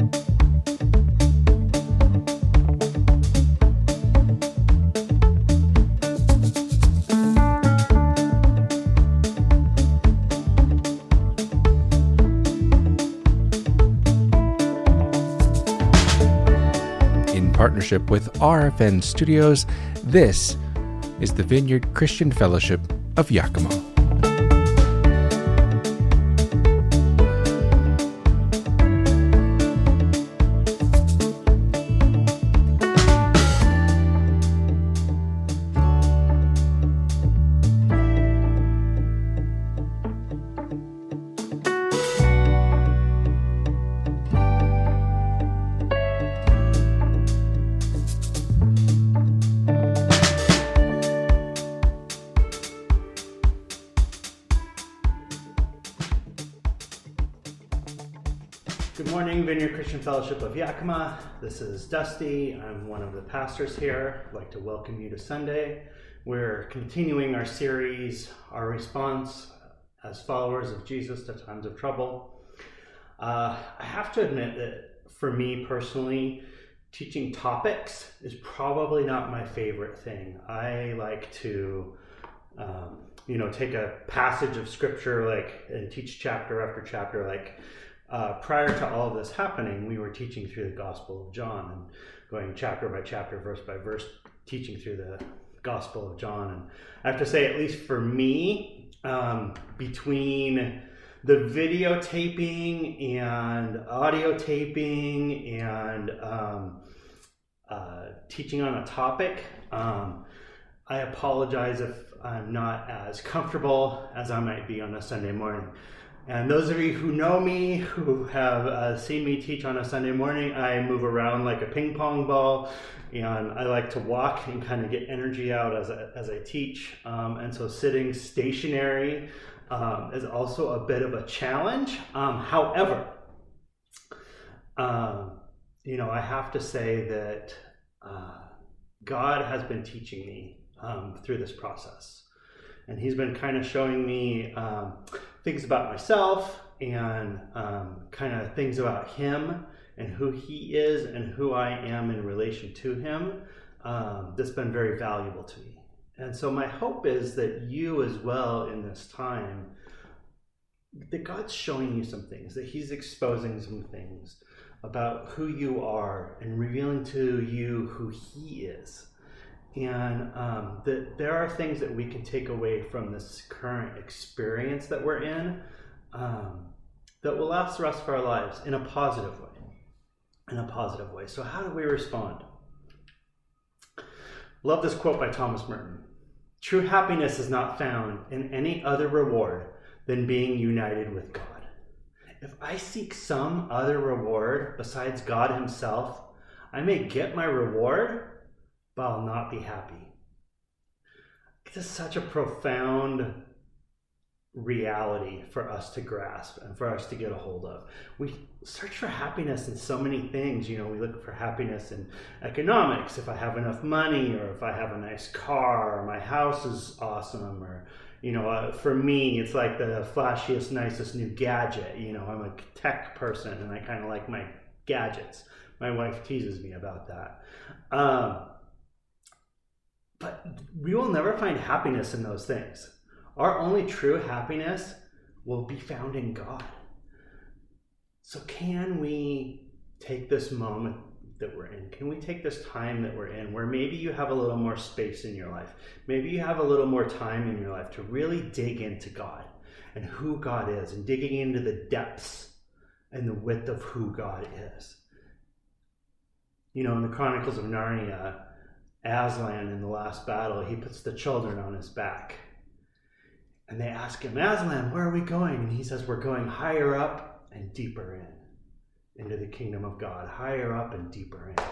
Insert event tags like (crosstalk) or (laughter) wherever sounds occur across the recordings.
In partnership with RFN Studios, this is the Vineyard Christian Fellowship of Yakima. Christian Fellowship of Yakima. This is Dusty. I'm one of the pastors here. I'd like to welcome you to Sunday. We're continuing our series, Our Response as Followers of Jesus to Times of Trouble. Uh, I have to admit that for me personally, teaching topics is probably not my favorite thing. I like to, um, you know, take a passage of scripture like and teach chapter after chapter like uh, prior to all this happening, we were teaching through the Gospel of John and going chapter by chapter, verse by verse, teaching through the Gospel of John. And I have to say, at least for me, um, between the videotaping and audio taping and um, uh, teaching on a topic, um, I apologize if I'm not as comfortable as I might be on a Sunday morning. And those of you who know me, who have uh, seen me teach on a Sunday morning, I move around like a ping pong ball, and I like to walk and kind of get energy out as I, as I teach. Um, and so sitting stationary um, is also a bit of a challenge. Um, however, um, you know, I have to say that uh, God has been teaching me um, through this process. And He's been kind of showing me um, things about myself and um, kind of things about him and who he is and who I am in relation to him um, that's been very valuable to me. And so my hope is that you as well in this time, that God's showing you some things, that he's exposing some things about who you are and revealing to you who he is and um, that there are things that we can take away from this current experience that we're in um, that will last the rest of our lives in a positive way. In a positive way. So, how do we respond? Love this quote by Thomas Merton True happiness is not found in any other reward than being united with God. If I seek some other reward besides God Himself, I may get my reward but I'll not be happy. It's just such a profound reality for us to grasp and for us to get a hold of. We search for happiness in so many things. You know, we look for happiness in economics, if I have enough money, or if I have a nice car, or my house is awesome, or, you know, uh, for me, it's like the flashiest, nicest new gadget. You know, I'm a tech person and I kind of like my gadgets. My wife teases me about that. Um, but we will never find happiness in those things. Our only true happiness will be found in God. So, can we take this moment that we're in? Can we take this time that we're in where maybe you have a little more space in your life? Maybe you have a little more time in your life to really dig into God and who God is and digging into the depths and the width of who God is. You know, in the Chronicles of Narnia, Aslan in the last battle, he puts the children on his back. And they ask him, Aslan, where are we going? And he says, We're going higher up and deeper in, into the kingdom of God, higher up and deeper in.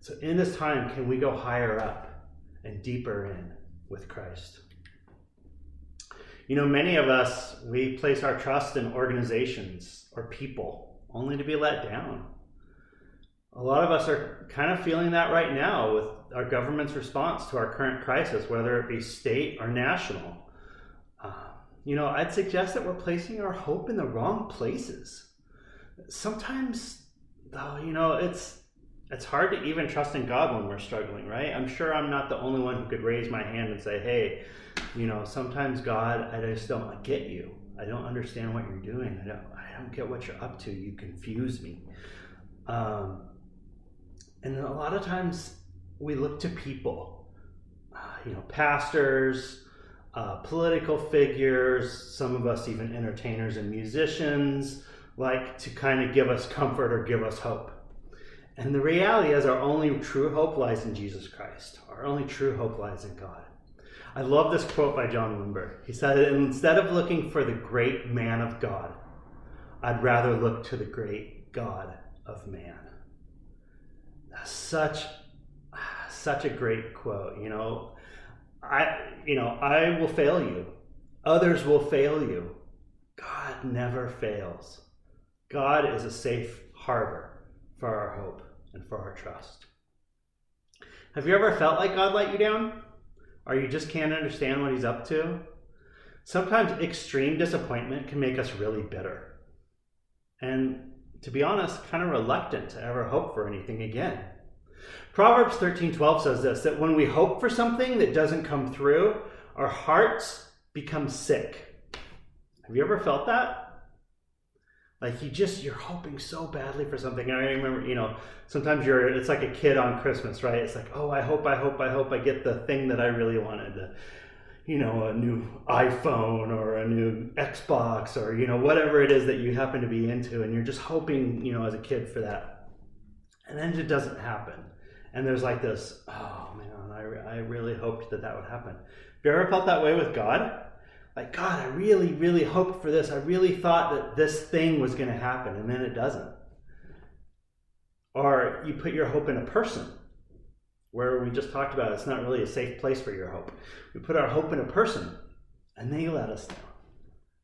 So, in this time, can we go higher up and deeper in with Christ? You know, many of us, we place our trust in organizations or people only to be let down. A lot of us are kind of feeling that right now with our government's response to our current crisis, whether it be state or national. Uh, you know, I'd suggest that we're placing our hope in the wrong places. Sometimes though, you know, it's it's hard to even trust in God when we're struggling, right? I'm sure I'm not the only one who could raise my hand and say, "Hey, you know, sometimes God, I just don't get you. I don't understand what you're doing. I don't, I don't get what you're up to. You confuse me." Um, and a lot of times we look to people, uh, you know, pastors, uh, political figures, some of us even entertainers and musicians, like to kind of give us comfort or give us hope. And the reality is, our only true hope lies in Jesus Christ. Our only true hope lies in God. I love this quote by John Wimber. He said, Instead of looking for the great man of God, I'd rather look to the great God of man. That's such, such a great quote. You know, I, you know, I will fail you. Others will fail you. God never fails. God is a safe harbor for our hope and for our trust. Have you ever felt like God let you down? Or you just can't understand what He's up to? Sometimes extreme disappointment can make us really bitter. And to be honest, kind of reluctant to ever hope for anything again. Proverbs 13:12 says this that when we hope for something that doesn't come through, our hearts become sick. Have you ever felt that? Like you just you're hoping so badly for something. And I remember, you know, sometimes you're it's like a kid on Christmas, right? It's like, oh, I hope, I hope, I hope I get the thing that I really wanted. You know, a new iPhone or a new Xbox or you know whatever it is that you happen to be into, and you're just hoping, you know, as a kid for that, and then it doesn't happen, and there's like this, oh man, I, I really hoped that that would happen. Have you ever felt that way with God? like, God, I really, really hoped for this. I really thought that this thing was going to happen, and then it doesn't. Or you put your hope in a person, where we just talked about it's not really a safe place for your hope. We put our hope in a person, and they let us down.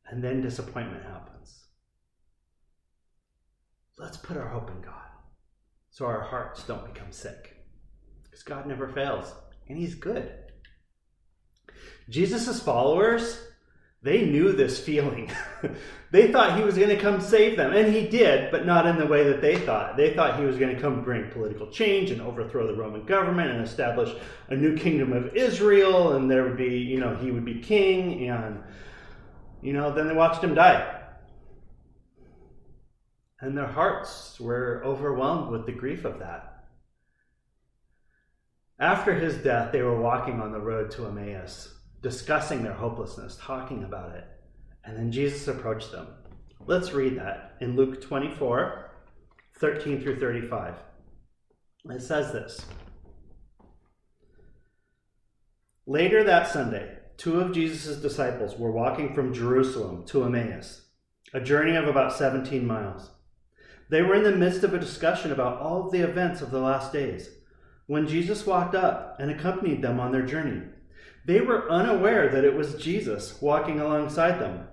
And then disappointment happens. Let's put our hope in God so our hearts don't become sick. Because God never fails, and He's good. Jesus' followers they knew this feeling. (laughs) they thought he was going to come save them, and he did, but not in the way that they thought. They thought he was going to come bring political change and overthrow the Roman government and establish a new kingdom of Israel, and there would be, you know, he would be king, and, you know, then they watched him die. And their hearts were overwhelmed with the grief of that. After his death, they were walking on the road to Emmaus discussing their hopelessness, talking about it. And then Jesus approached them. Let's read that in Luke 24 13 through 35. It says this Later that Sunday, two of Jesus' disciples were walking from Jerusalem to Emmaus, a journey of about 17 miles. They were in the midst of a discussion about all the events of the last days when Jesus walked up and accompanied them on their journey. They were unaware that it was Jesus walking alongside them,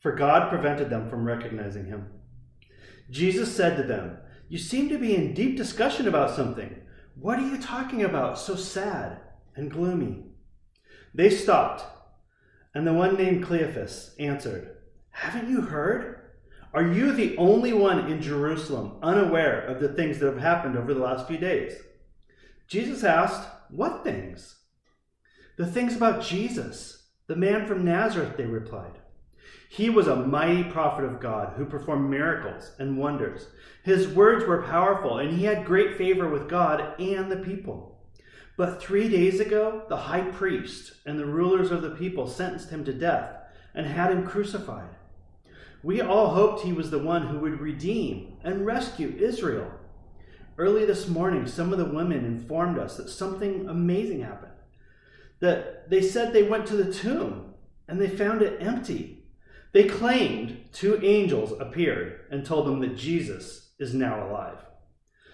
for God prevented them from recognizing him. Jesus said to them, You seem to be in deep discussion about something. What are you talking about, so sad and gloomy? They stopped, and the one named Cleophas answered, Haven't you heard? Are you the only one in Jerusalem unaware of the things that have happened over the last few days? Jesus asked, What things? The things about Jesus, the man from Nazareth, they replied. He was a mighty prophet of God who performed miracles and wonders. His words were powerful, and he had great favor with God and the people. But three days ago, the high priest and the rulers of the people sentenced him to death and had him crucified. We all hoped he was the one who would redeem and rescue Israel. Early this morning, some of the women informed us that something amazing happened that they said they went to the tomb and they found it empty. They claimed two angels appeared and told them that Jesus is now alive.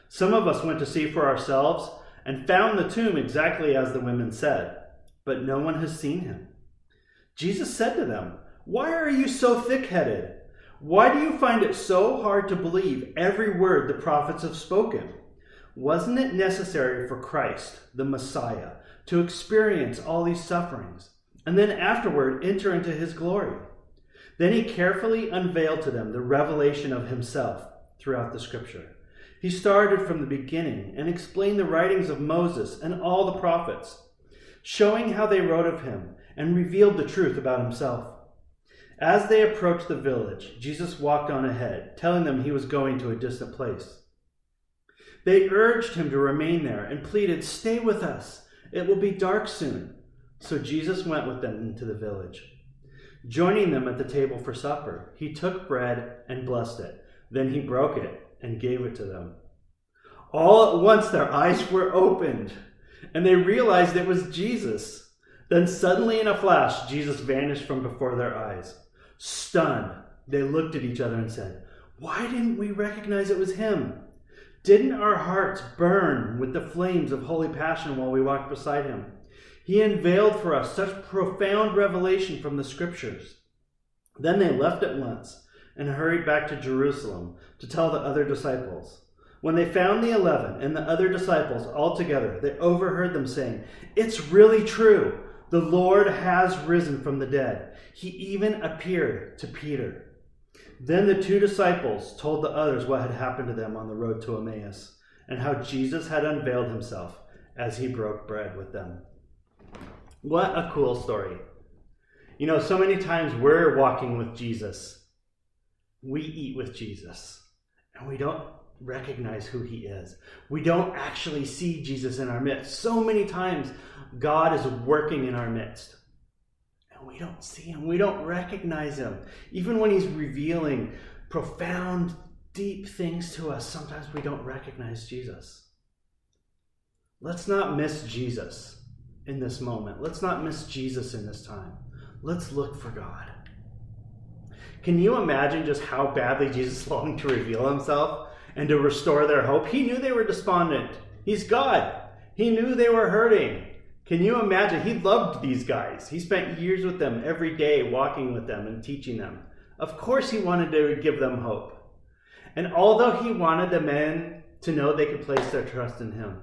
Some of us went to see for ourselves and found the tomb exactly as the women said, but no one has seen him. Jesus said to them, Why are you so thick headed? Why do you find it so hard to believe every word the prophets have spoken? Wasn't it necessary for Christ, the Messiah, to experience all these sufferings, and then afterward enter into his glory. Then he carefully unveiled to them the revelation of himself throughout the scripture. He started from the beginning and explained the writings of Moses and all the prophets, showing how they wrote of him and revealed the truth about himself. As they approached the village, Jesus walked on ahead, telling them he was going to a distant place. They urged him to remain there and pleaded, Stay with us. It will be dark soon. So Jesus went with them into the village. Joining them at the table for supper, he took bread and blessed it. Then he broke it and gave it to them. All at once their eyes were opened, and they realized it was Jesus. Then suddenly in a flash, Jesus vanished from before their eyes. Stunned, they looked at each other and said, Why didn't we recognize it was him? Didn't our hearts burn with the flames of holy passion while we walked beside him? He unveiled for us such profound revelation from the scriptures. Then they left at once and hurried back to Jerusalem to tell the other disciples. When they found the eleven and the other disciples all together, they overheard them saying, It's really true. The Lord has risen from the dead. He even appeared to Peter. Then the two disciples told the others what had happened to them on the road to Emmaus and how Jesus had unveiled himself as he broke bread with them. What a cool story. You know, so many times we're walking with Jesus, we eat with Jesus, and we don't recognize who he is. We don't actually see Jesus in our midst. So many times, God is working in our midst, and we don't see him, we don't recognize him. Even when he's revealing profound, deep things to us, sometimes we don't recognize Jesus. Let's not miss Jesus in this moment. Let's not miss Jesus in this time. Let's look for God. Can you imagine just how badly Jesus (laughs) longed to reveal himself and to restore their hope? He knew they were despondent. He's God. He knew they were hurting. Can you imagine? He loved these guys. He spent years with them every day, walking with them and teaching them. Of course, he wanted to give them hope. And although he wanted the men to know they could place their trust in him,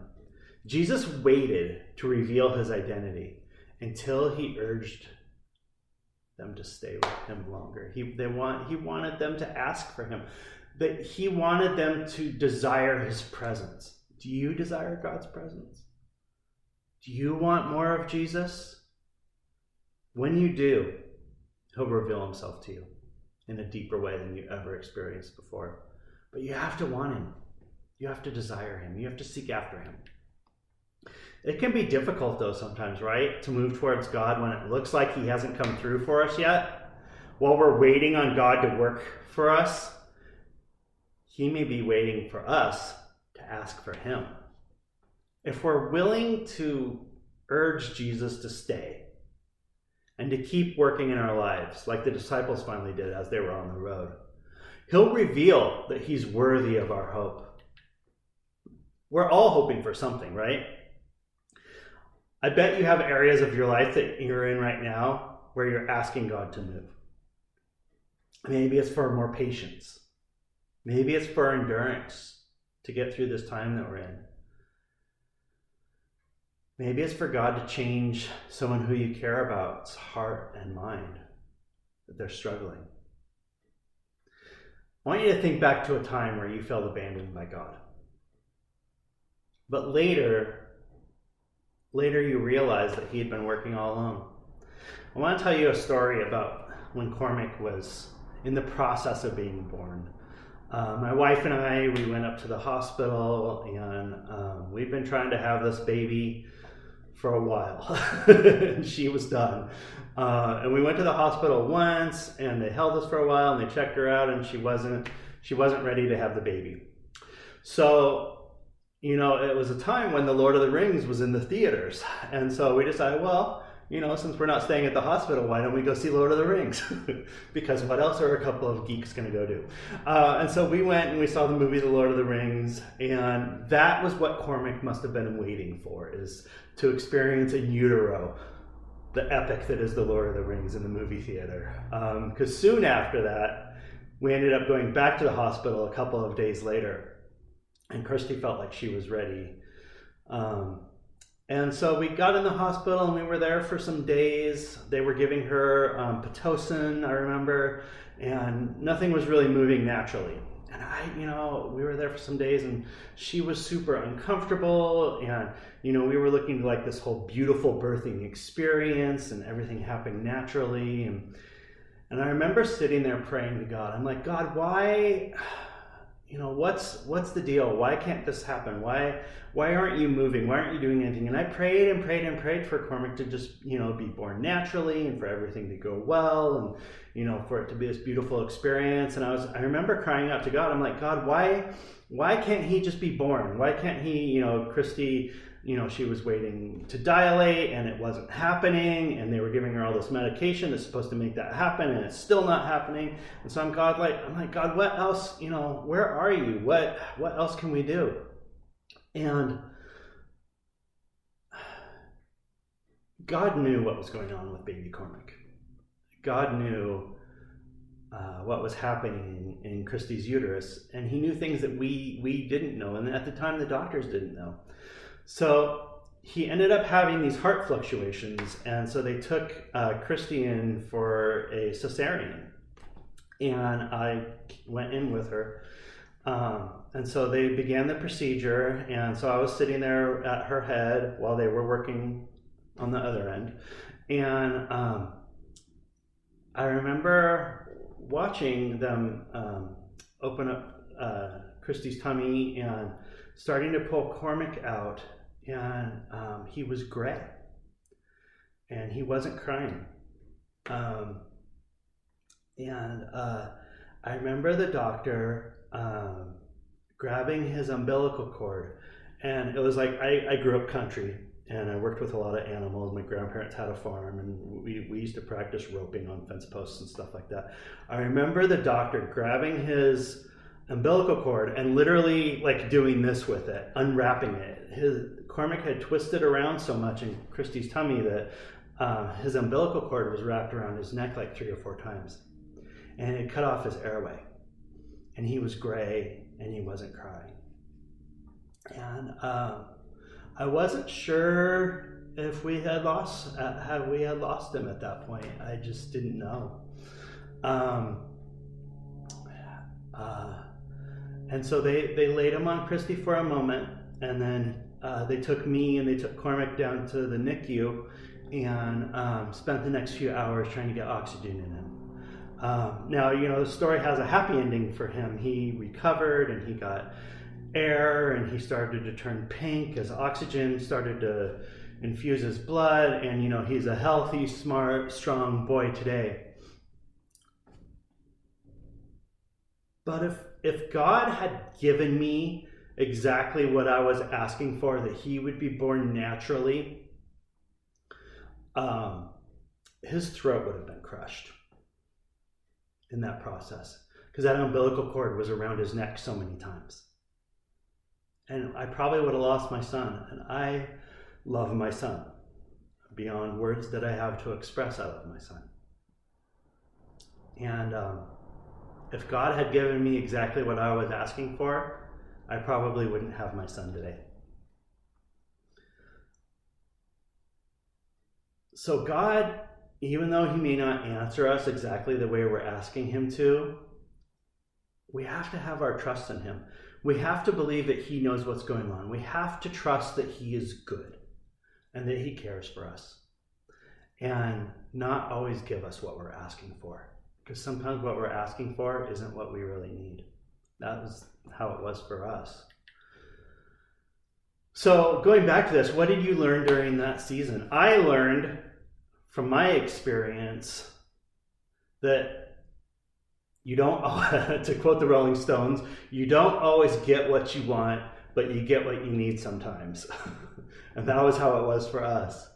Jesus waited to reveal his identity until he urged them to stay with him longer. He, they want, he wanted them to ask for him, that he wanted them to desire his presence. Do you desire God's presence? Do you want more of Jesus? When you do, he'll reveal himself to you in a deeper way than you ever experienced before. But you have to want him. You have to desire him. You have to seek after him. It can be difficult, though, sometimes, right? To move towards God when it looks like He hasn't come through for us yet. While we're waiting on God to work for us, He may be waiting for us to ask for Him. If we're willing to urge Jesus to stay and to keep working in our lives, like the disciples finally did as they were on the road, He'll reveal that He's worthy of our hope. We're all hoping for something, right? I bet you have areas of your life that you're in right now where you're asking God to move. Maybe it's for more patience. Maybe it's for endurance to get through this time that we're in. Maybe it's for God to change someone who you care about's heart and mind that they're struggling. I want you to think back to a time where you felt abandoned by God. But later, Later, you realized that he had been working all along. I want to tell you a story about when Cormac was in the process of being born. Uh, my wife and I, we went up to the hospital, and um, we've been trying to have this baby for a while. (laughs) she was done. Uh, and we went to the hospital once, and they held us for a while, and they checked her out, and she wasn't she wasn't ready to have the baby. So you know, it was a time when the Lord of the Rings was in the theaters. And so we decided, well, you know, since we're not staying at the hospital, why don't we go see Lord of the Rings? (laughs) because what else are a couple of geeks going to go do? Uh, and so we went and we saw the movie The Lord of the Rings, and that was what Cormac must have been waiting for, is to experience in utero the epic that is The Lord of the Rings in the movie theater. Because um, soon after that, we ended up going back to the hospital a couple of days later and Kirsty felt like she was ready. Um, and so we got in the hospital and we were there for some days. They were giving her um, Pitocin, I remember, and nothing was really moving naturally. and I, you know, we were there for some days and she was super uncomfortable. And, you know, we were looking to like this whole beautiful birthing experience and everything happening naturally. And, and I remember sitting there praying to God. I'm like, God, why, (sighs) you know, what's, what's the deal? Why can't this happen? Why, why aren't you moving? Why aren't you doing anything? And I prayed and prayed and prayed for Cormac to just, you know, be born naturally and for everything to go well and, you know, for it to be this beautiful experience. And I was, I remember crying out to God. I'm like, God, why, why can't he just be born? Why can't he, you know, Christy, you know, she was waiting to dilate and it wasn't happening, and they were giving her all this medication that's supposed to make that happen, and it's still not happening. And so I'm God, like, I'm like, God, what else? You know, where are you? What, what else can we do? And God knew what was going on with baby Cormac. God knew uh, what was happening in, in Christy's uterus, and He knew things that we we didn't know, and at the time the doctors didn't know. So he ended up having these heart fluctuations, and so they took uh, Christy in for a cesarean, and I went in with her. Um, and so they began the procedure, and so I was sitting there at her head while they were working on the other end, and um, I remember watching them um, open up uh, Christy's tummy and starting to pull Cormac out, and um, he was gray, and he wasn't crying. Um, and uh, I remember the doctor um, grabbing his umbilical cord, and it was like I, I grew up country, and I worked with a lot of animals. My grandparents had a farm, and we, we used to practice roping on fence posts and stuff like that. I remember the doctor grabbing his umbilical cord and literally like doing this with it, unwrapping it. His Cormac had twisted around so much in Christy's tummy that uh, his umbilical cord was wrapped around his neck like three or four times, and it cut off his airway. And he was gray, and he wasn't crying. And um, I wasn't sure if we had lost, uh, we had lost him at that point. I just didn't know. Um, uh, and so they, they laid him on Christy for a moment, and then uh, they took me and they took Cormac down to the NICU and um, spent the next few hours trying to get oxygen in him. Um, now, you know, the story has a happy ending for him. He recovered and he got air and he started to turn pink as oxygen started to infuse his blood. And, you know, he's a healthy, smart, strong boy today. But if if God had given me exactly what I was asking for, that he would be born naturally, um, his throat would have been crushed in that process because that umbilical cord was around his neck so many times. And I probably would have lost my son. And I love my son beyond words that I have to express. I love my son. And um, if God had given me exactly what I was asking for, I probably wouldn't have my son today. So, God, even though He may not answer us exactly the way we're asking Him to, we have to have our trust in Him. We have to believe that He knows what's going on. We have to trust that He is good and that He cares for us and not always give us what we're asking for because sometimes what we're asking for isn't what we really need. That was how it was for us. So, going back to this, what did you learn during that season? I learned from my experience that you don't, (laughs) to quote the Rolling Stones, you don't always get what you want, but you get what you need sometimes. (laughs) and that was how it was for us.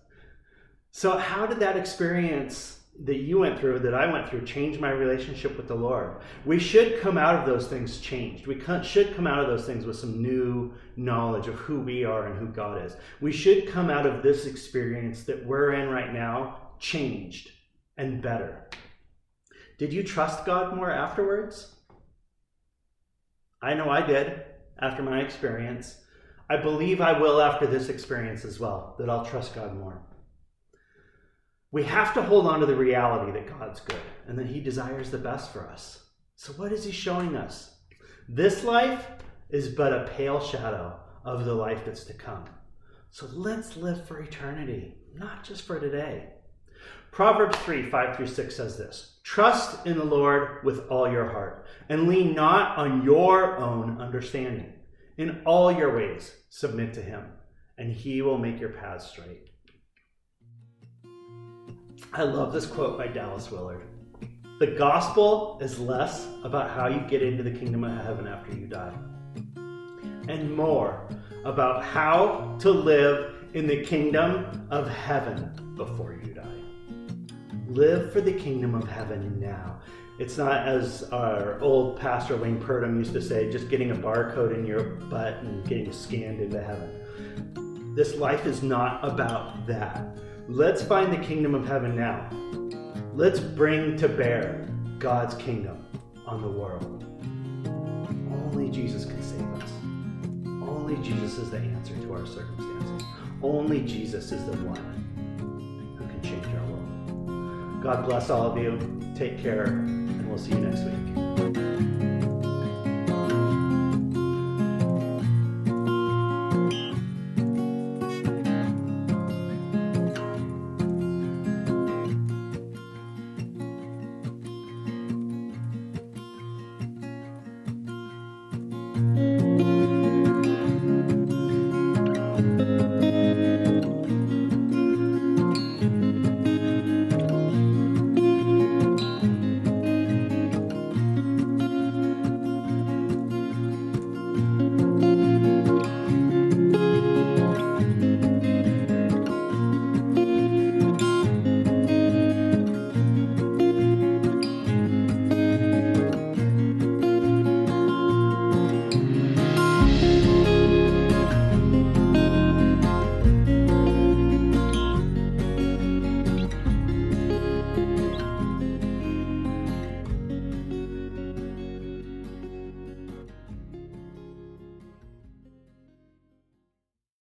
So, how did that experience that you went through, that I went through, change my relationship with the Lord. We should come out of those things changed. We should come out of those things with some new knowledge of who we are and who God is. We should come out of this experience that we're in right now changed and better. Did you trust God more afterwards? I know I did after my experience. I believe I will after this experience as well, that I'll trust God more we have to hold on to the reality that God's good and that He desires the best for us. So, what is He showing us? This life is but a pale shadow of the life that's to come. So let's live for eternity, not just for today. Proverbs 3 5 through 6 says this Trust in the Lord with all your heart, and lean not on your own understanding. In all your ways, submit to him, and he will make your paths straight. I love this quote by Dallas Willard. The gospel is less about how you get into the kingdom of heaven after you die, and more about how to live in the kingdom of heaven before you die. Live for the kingdom of heaven now. It's not as our old pastor Wayne Purdom used to say, just getting a barcode in your butt and getting scanned into heaven. This life is not about that. Let's find the kingdom of heaven now. Let's bring to bear God's kingdom on the world. Only Jesus can save us. Only Jesus is the answer to our circumstances. Only Jesus is the one who can change our world. God bless all of you. Take care, and we'll see you next week.